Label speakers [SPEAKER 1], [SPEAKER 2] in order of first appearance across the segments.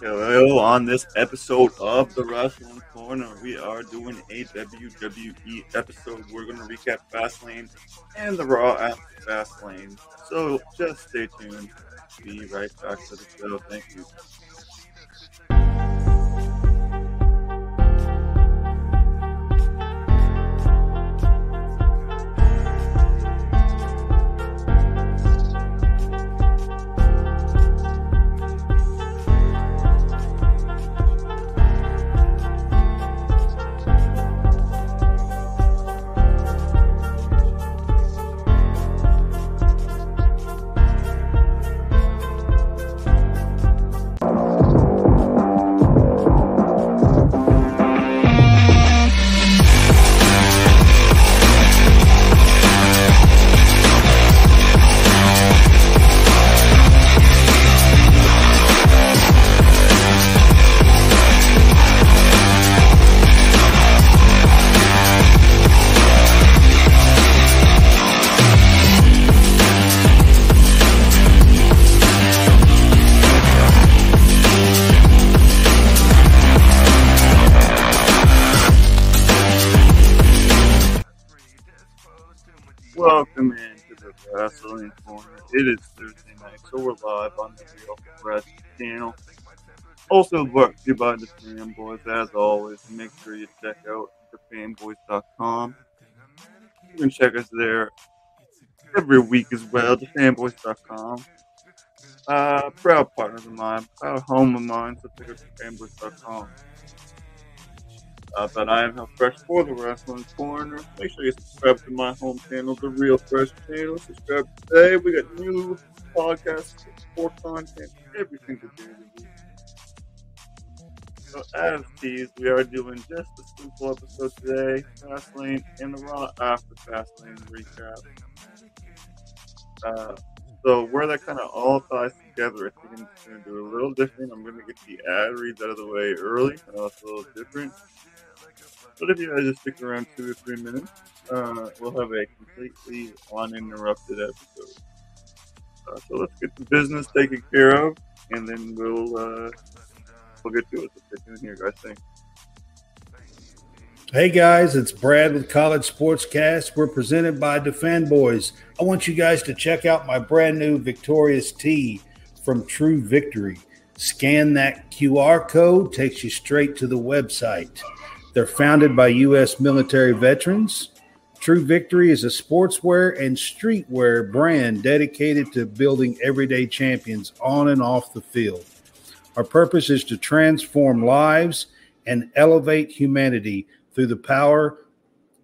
[SPEAKER 1] Hello, on this episode of the Wrasslin Corner, we are doing a WWE episode. We're going to recap Fastlane and the Raw after Fastlane. So just stay tuned. Be right back to the show. Thank you. Into the Wrasslin Corner. It is Thursday night, so we're live on the Real Fresh channel. Also brought to you by the Fanboys, as always. Make sure you check out thefanboys.com. You can check us there every week as well, thefanboys.com. Uh, proud partners of mine, proud home of mine, so check out thefanboys.com. Uh, but I am Fresh for the Wrasslin Corner. Make sure you subscribe to my home channel, The Real Fresh channel. Subscribe today. We got new podcasts, sport content, every single day. So as teased, we are doing just a simple episode today, Fastlane and the Raw after Fastlane recap. Uh, so where that kind of all ties together, I think I'm going to do a little different. I'm going to get the ad reads out of the way early. I know it's a little different. But if you guys just stick around two or three minutes, uh, we'll have a completely uninterrupted episode. Uh, so let's get the business taken care of, and then we'll uh, we'll get to it. So stay tuned here, guys. Thanks.
[SPEAKER 2] Hey guys, it's Brad with College Sportscast. We're presented by the Fanboys. I want you guys to check out my brand new Victorious tee from True Victory. Scan that QR code, takes you straight to the website. They're founded by U.S. military veterans. True Victory is a sportswear and streetwear brand dedicated to building everyday champions on and off the field. Our purpose is to transform lives and elevate humanity through the power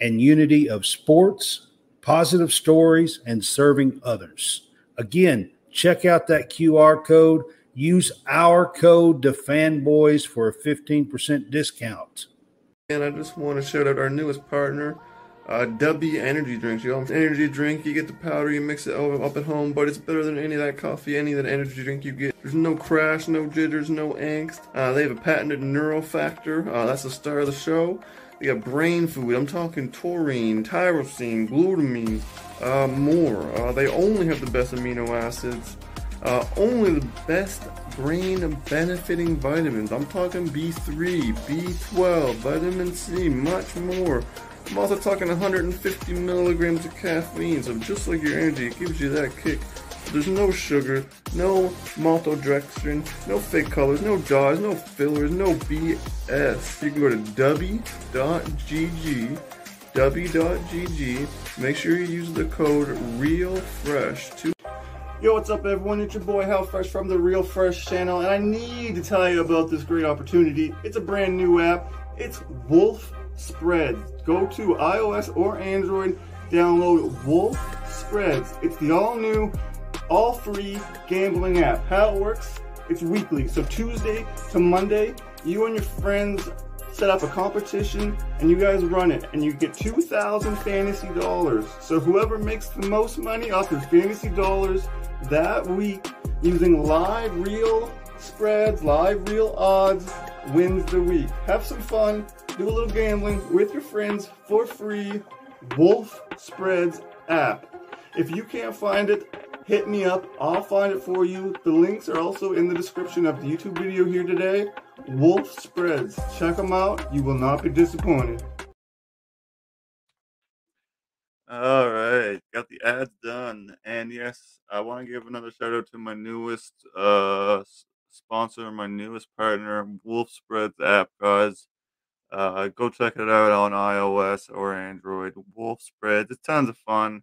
[SPEAKER 2] and unity of sports, positive stories, and serving others. Again, check out that QR code. Use our code, the fanboys, for a 15% discount.
[SPEAKER 3] And I just want to shout out our newest partner, uh, Dubby Energy Drinks. You know, energy drink, you get the powder, you mix it up at home, but it's better than any of that coffee, any of that energy drink you get. There's no crash, no jitters, no angst. Uh, they have a patented neural factor. Uh, that's the star of the show. They got brain food. I'm talking taurine, tyrosine, glutamine, uh, more. Uh, they only have the best amino acids. Uh, only the best brain benefiting vitamins. I'm talking B3, B12, vitamin C, much more. I'm also talking 150 milligrams of caffeine, so just like your energy, it gives you that kick. There's no sugar, no maltodextrin, no fake colors, no dyes, no fillers, no BS. You can go to dubby.gg, dubby.gg. Make sure you use the code REALFRESH. Yo, what's up, everyone? It's your boy Hal Fresh from the Real Fresh channel, and I need to tell you about this great opportunity. It's a brand new app. It's Wolf Spreads. Go to iOS or Android, download Wolf Spreads. It's the all new, all free gambling app. How it works? It's weekly. So Tuesday to Monday, you and your friends set up a competition and you guys run it and you get 2,000 fantasy dollars. So whoever makes the most money off their fantasy dollars that week using live real spreads, live real odds wins the week. Have some fun, do a little gambling with your friends for free. Wolf Spreads app. If you can't find it, hit me up. I'll find it for you. The links are also in the description of the YouTube video here today. Wolf Spreads. Check them out. You will not be disappointed.
[SPEAKER 1] All right, got the ads done, and yes, I want to give another shout out to my newest uh sponsor, my newest partner, Wolf Spreads app, guys. Uh, go check it out on iOS or Android. Wolf Spreads, it's tons of fun.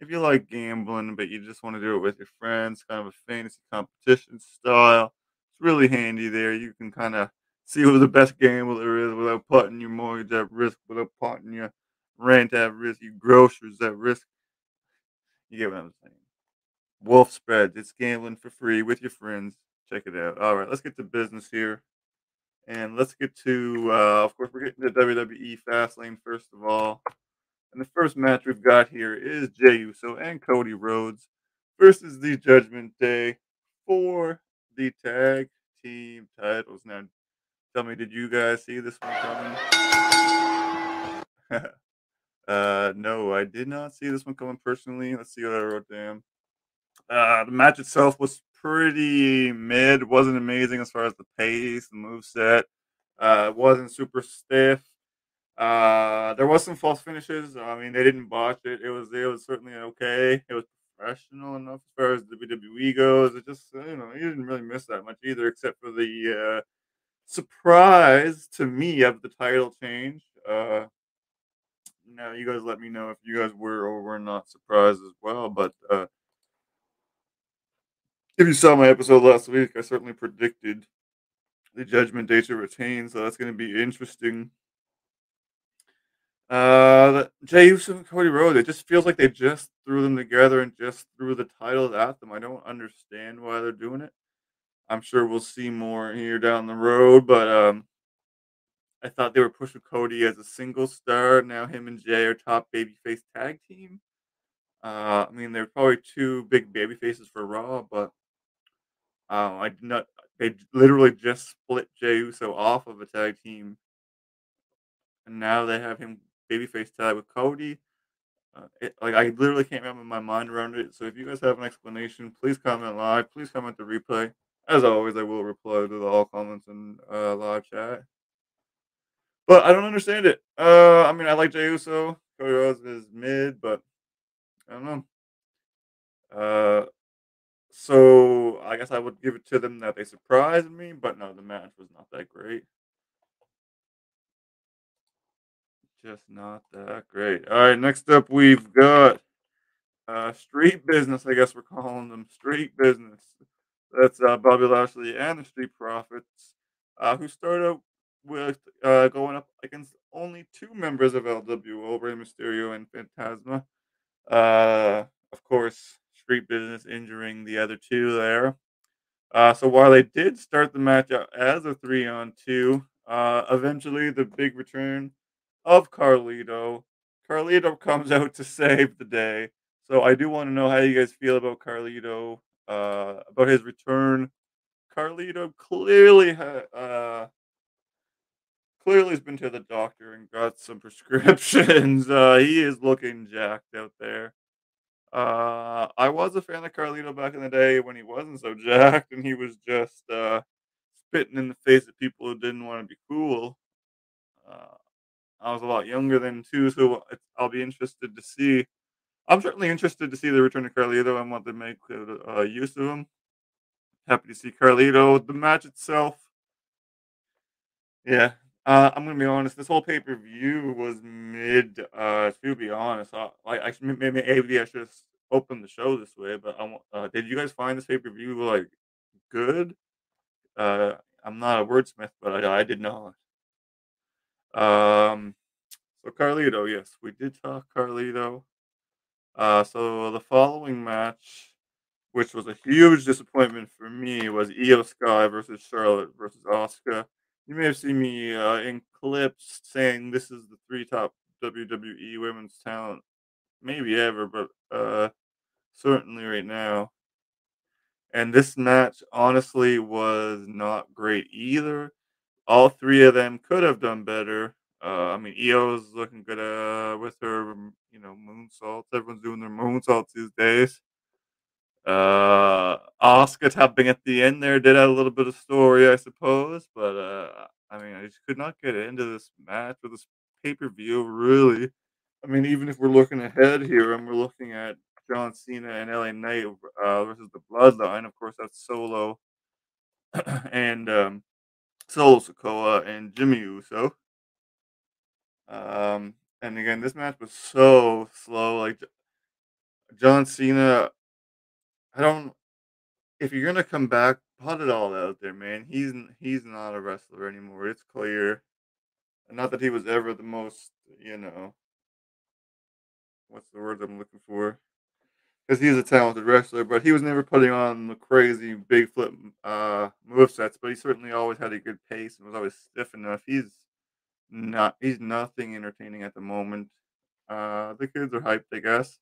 [SPEAKER 1] If you like gambling, but you just want to do it with your friends, kind of a fantasy competition style, it's really handy there. You can kind of see who the best gambler is without putting your mortgage at risk, without putting your rent at risk, your groceries at risk. You get what I'm saying. Wolf Spreads, it's gambling for free with your friends. Check it out. All right, let's get to business here. And let's get to, uh, of course, we're getting to WWE Fastlane first of all. And the first match we've got here is Jey Uso and Cody Rhodes versus the Judgment Day for the tag team titles. Now, tell me, did you guys see this one coming? uh, no, I did not see this one coming personally. Let's see what I wrote down. Uh, the match itself was pretty mid. wasn't amazing as far as the pace, the move set. Uh, it wasn't super stiff. Uh, there was some false finishes. I mean, they didn't botch it. It was it was certainly okay. It was professional enough as far as WWE goes. It just you know you didn't really miss that much either, except for the uh, surprise to me of the title change. Uh, now you guys let me know if you guys were or were not surprised as well. But uh, if you saw my episode last week, I certainly predicted the Judgment Day to retain, so that's going to be interesting. Uh, Jey Uso and Cody Rhodes, it just feels like they just threw them together and just threw the titles at them. I don't understand why they're doing it. I'm sure we'll see more here down the road, but um, I thought they were pushing Cody as a single star. Now him and Jey are top babyface tag team. Uh, I mean, they're probably two big baby faces for Raw, but um, I did not. They literally just split Jey Uso off of a tag team, and now they have him babyface tag with Cody. Uh, it, like I literally can't wrap my mind around it. So if you guys have an explanation, please comment live. Please comment the replay. As always, I will reply to the, all comments in uh, live chat. But I don't understand it. Uh, I mean, I like Jey Uso. Cody Rhodes is mid, but I don't know. Uh, so I guess I would give it to them that they surprised me, but no, the match was not that great. Just not that great. All right, next up we've got uh, Street Business. I guess we're calling them Street Business. That's uh, Bobby Lashley and the Street Profits, uh, who started with uh, going up against only two members of LWO, Rey Mysterio and Phantasma. Uh, of course, Street Business injuring the other two there. Uh, so while they did start the match out as a three on two, uh, eventually the big return of Carlito. Carlito comes out to save the day. So I do want to know how you guys feel about Carlito, uh, about his return. Carlito clearly ha- uh, clearly has been to the doctor and got some prescriptions. Uh, he is looking jacked out there. Uh, I was a fan of Carlito back in the day when he wasn't so jacked and he was just uh, spitting in the face of people who didn't want to be cool. Uh, I was a lot younger then too, so I'll be interested to see. I'm certainly interested to see the return of Carlito and what they make uh, use of him. Happy to see Carlito. The match itself, yeah, uh, I'm gonna be honest. This whole pay per view was mid. Uh, to be honest, uh, like I maybe maybe I should open the show this way. But I uh, did you guys find this pay per view like good? Uh, I'm not a wordsmith, but I, I did not. Um, so Carlito, yes, we did talk Carlito. Uh, so the following match, which was a huge disappointment for me, was Iyo Sky versus Charlotte versus Asuka. you may have seen me uh, in clips saying this is the three top WWE women's talent, maybe ever, but uh, certainly right now. And this match, honestly, was not great either. All three of them could have done better. Uh, I mean, Iyo's looking good uh, with her, you know, moonsaults. Everyone's doing their moonsaults these days. Uh, Asuka tapping at the end there did add a little bit of story, I suppose, but uh, I mean, I just could not get into this match or this pay per view. Really, I mean, even if we're looking ahead here and we're looking at John Cena and LA Knight uh, versus the Bloodline, of course, that's Solo and um, Solo Sikoa and Jimmy Uso. Um, and again, this match was so slow. Like John Cena, I don't. If you're gonna come back, put it all out there, man. He's he's not a wrestler anymore. It's clear. Not that he was ever the most, you know, what's the word I'm looking for? Because he's a talented wrestler, but he was never putting on the crazy big flip uh, move sets. But he certainly always had a good pace and was always stiff enough. He's not. He's nothing entertaining at the moment. Uh, the kids are hyped, I guess.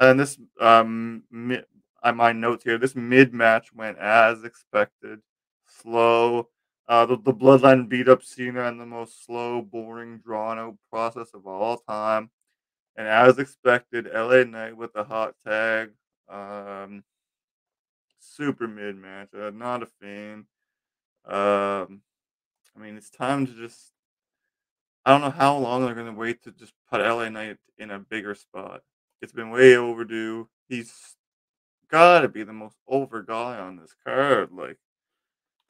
[SPEAKER 1] And this, um, mi- on my notes here, this mid match went as expected, slow. Uh, the, the bloodline beat up Cena in the most slow, boring, drawn out process of all time. And as expected, LA Knight with a hot tag. Um, super mid match. Uh, not a fan. Um, I mean, it's time to just. I don't know how long they're going to wait to just put LA Knight in a bigger spot. It's been way overdue. He's got to be the most over guy on this card. Like,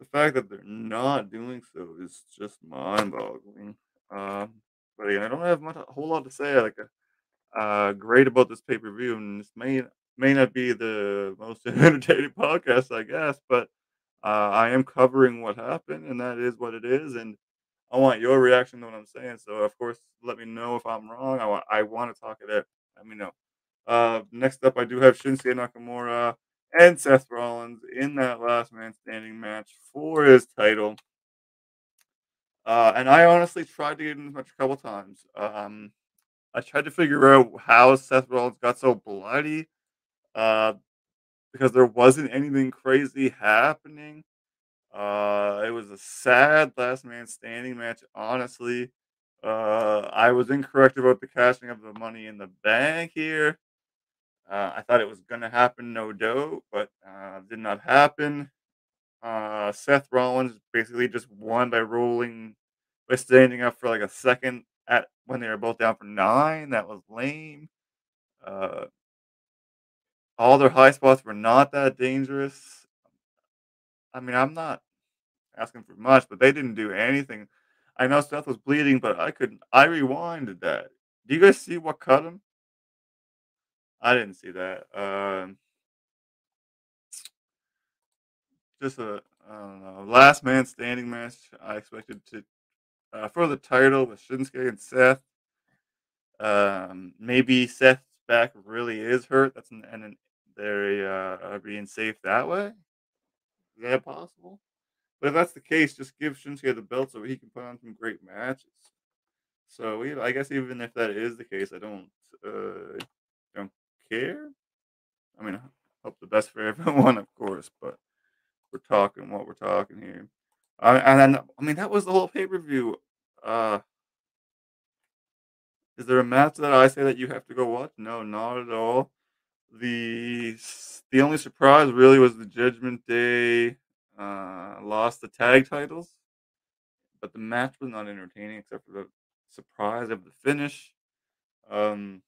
[SPEAKER 1] the fact that they're not doing so is just mind boggling. Um, but again, I don't have much, a whole lot to say. Like, uh, great about this pay per view, and this may may not be the most entertaining podcast, I guess, but uh, I am covering what happened, and that is what it is, and I want your reaction to what I'm saying. So, of course, let me know if I'm wrong. I want I want to talk it out. Let me know. Uh, next up, I do have Shinsuke Nakamura and Seth Rollins in that last man standing match for his title. Uh, and I honestly tried to get in this a couple times. Um, I tried to figure out how Seth Rollins got so bloody uh, because there wasn't anything crazy happening. Uh, it was a sad last man standing match, honestly. Uh, I was incorrect about the cashing of the money in the bank here. Uh, I thought it was going to happen, no doubt, but uh, did not happen. Uh, Seth Rollins basically just won by rolling, by standing up for like a second at when they were both down for nine. That was lame. Uh, all their high spots were not that dangerous. I mean, I'm not asking for much, but they didn't do anything. I know Seth was bleeding, but I couldn't. I rewinded that. Do you guys see what cut him? I didn't see that. Um, just a I don't know last man standing match. I expected to uh, for the title with Shinsuke and Seth. Um, maybe Seth's back really is hurt. That's an, and they're uh, being safe that way. Is that possible? But if that's the case, just give Shinsuke the belt so he can put on some great matches. So I guess even if that is the case, I don't uh, don't care. I mean, I hope the best for everyone, of course, but we're talking what we're talking here. Uh, and then, I mean, that was the whole pay per view. Uh, is there a match that I say that you have to go watch? No, not at all. The the only surprise really was the Judgment Day uh, lost the tag titles, but the match was not entertaining except for the surprise of the finish. Um,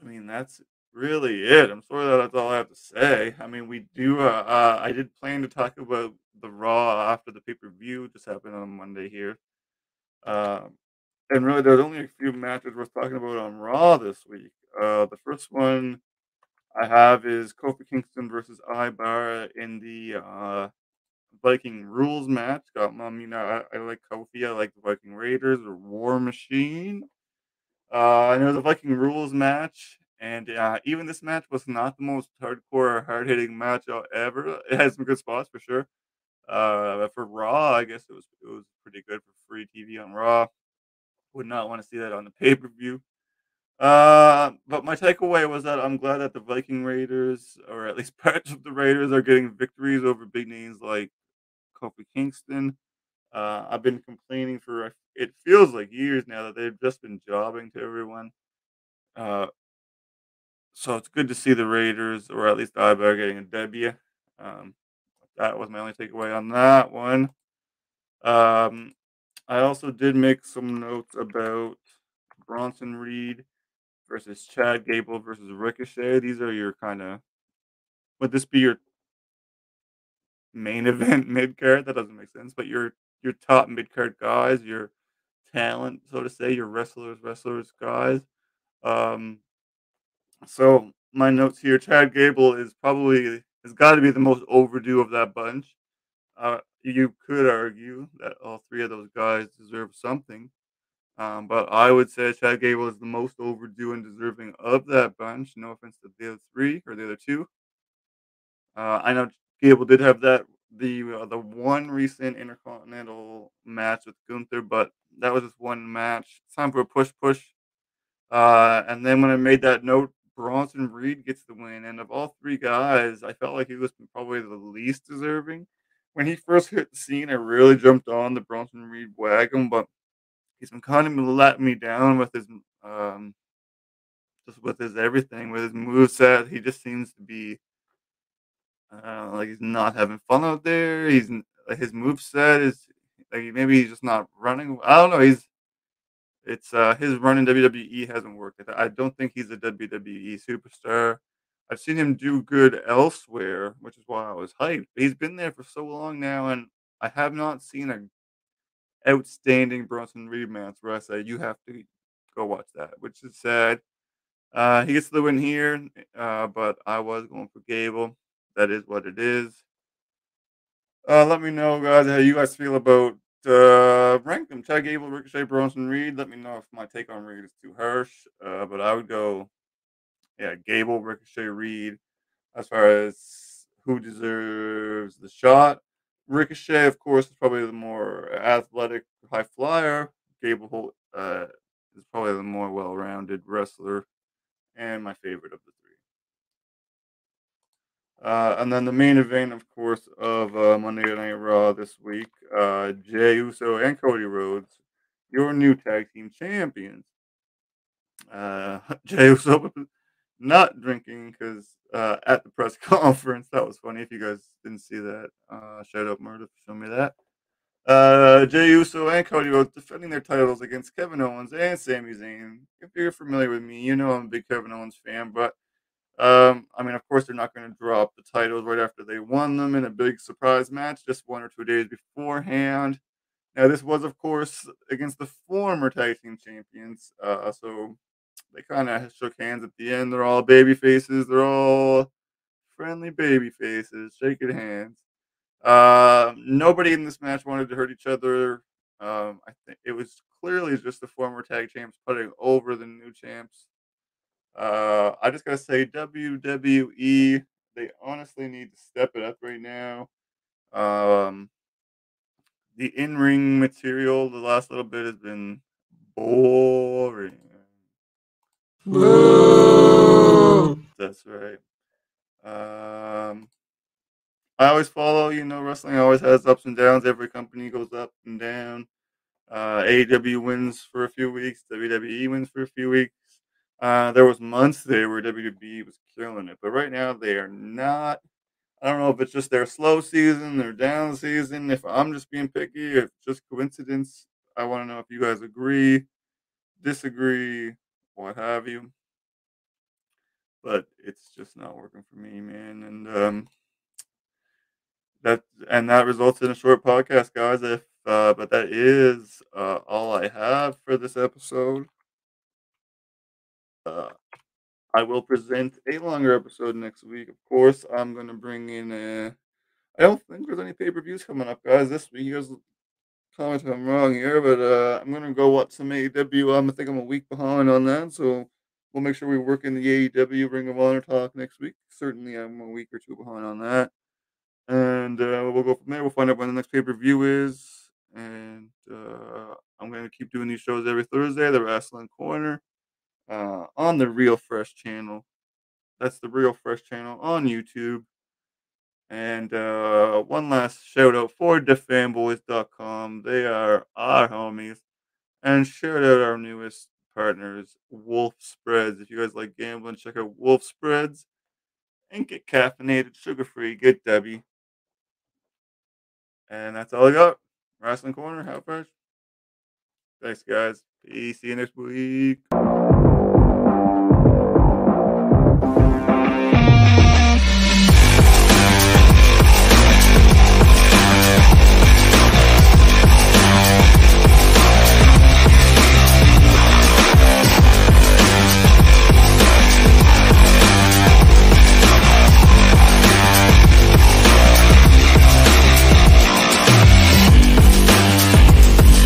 [SPEAKER 1] I mean, that's really it. I'm sorry that that's all I have to say. I mean, we do. Uh, uh, I did plan to talk about the Raw after the pay per view just happened on Monday here. Um, and really, there's only a few matches worth talking about on Raw this week. Uh, the first one I have is Kofi Kingston versus Ibar in the uh, Viking Rules match. Got, I mean, I, I like Kofi. I like the Viking Raiders or War Machine. Uh, it was a Viking Rules match, and uh, even this match was not the most hardcore, hard hitting match ever. It had some good spots for sure. Uh, for Raw, I guess it was it was pretty good for free TV on Raw. Would not want to see that on the pay per view. Uh, but my takeaway was that I'm glad that the Viking Raiders, or at least parts of the Raiders, are getting victories over big names like Kofi Kingston. Uh, I've been complaining for it feels like years now that they've just been jobbing to everyone. Uh, so it's good to see the Raiders, or at least I Ibar, getting a W. Um, that was my only takeaway on that one. Um, I also did make some notes about Bronson Reed versus Chad Gable versus Ricochet. These are your kind of. Would this be your main event mid card? That doesn't make sense. But your your top mid card guys, your talent, so to say, your wrestlers, wrestlers guys. Um, so my notes here: Chad Gable is probably has got to be the most overdue of that bunch. Uh, you could argue that all three of those guys deserve something. Um, but I would say Chad Gable is the most overdue and deserving of that bunch. No offense to the other three or the other two. Uh, I know Gable did have that the uh, the one recent intercontinental match with Gunther, but that was just one match. It's time for a push push. Uh, and then when I made that note, Bronson Reed gets the win. And of all three guys, I felt like he was probably the least deserving. When he first hit the scene, I really jumped on the Bronson Reed wagon, but he's been kind of letting me down with his um just with his everything, with his move set. He just seems to be uh, like he's not having fun out there. He's his move set is like maybe he's just not running. I don't know. He's it's uh his run in WWE hasn't worked. I don't think he's a WWE superstar. I've seen him do good elsewhere, which is why I was hyped. He's been there for so long now, and I have not seen a outstanding Bronson Reed match where I say you have to go watch that, which is sad. Uh, he gets the win here, uh, but I was going for Gable. That is what it is. Uh, let me know, guys, how you guys feel about uh, rank them. Chad Gable, Ricochet, Bronson Reed. Let me know if my take on Reed is too harsh. Uh, but I would go, yeah, Gable, Ricochet, Reed, as far as who deserves the shot. Ricochet, of course, is probably the more athletic high flyer. Gable uh, is probably the more well rounded wrestler and my favorite of the. Uh, and then the main event, of course, of uh, Monday Night Raw this week uh, Uso and Cody Rhodes, your new tag team champions. Uh, Uso not drinking because uh, at the press conference. That was funny. If you guys didn't see that, uh, shout out Murder for showing me that. Uh, Uso and Cody Rhodes defending their titles against Kevin Owens and Sami Zayn. If you're familiar with me, you know I'm a big Kevin Owens fan, but um, I mean, of course, they're not going to drop the titles right after they won them in a big surprise match just one or two days beforehand. Now, this was, of course, against the former tag team champions. Uh, so they kind of shook hands at the end. They're all baby faces. They're all friendly baby faces, shaking hands. Uh, nobody in this match wanted to hurt each other. Um, I think it was clearly just the former tag champs putting over the new champs. Uh, I just gotta say, WWE, they honestly need to step it up right now. Um, the in-ring material, the last little bit has been boring. That's right. Um, I always follow, you know, wrestling always has ups and downs. Every company goes up and down. Uh, AEW wins for a few weeks. WWE wins for a few weeks. Uh, there was months there where WWE was killing it, but right now they are not. I don't know if it's just their slow season, their down season. If I'm just being picky, if just coincidence, I want to know if you guys agree, disagree, what have you. But it's just not working for me, man. And um, that and that results in a short podcast, guys. If uh, but that is uh, all I have for this episode. Uh, I will present a longer episode next week. Of course, I'm going to bring in a. I don't think there's any pay per views coming up, guys. This week, you guys comment if I'm wrong here, but uh, I'm going to go watch some AEW. I'm, I think I'm a week behind on that, so we'll make sure we work in the AEW Ring of Honor talk next week. Certainly, I'm a week or two behind on that. And uh, we'll go from there. We'll find out when the next pay per view is. And uh, I'm going to keep doing these shows every Thursday, the Wrasslin Corner uh, on the Real Fresh channel. That's the Real Fresh channel on YouTube. And uh, one last shout out for thefanboys.com. They are our homies. And shout out our newest partners, Wolf Spreads. If you guys like gambling, check out Wolf Spreads and get caffeinated, sugar free. Get Dubby. And that's all I got. Wrasslin Corner, how fresh? Thanks, guys. Peace. See you next week.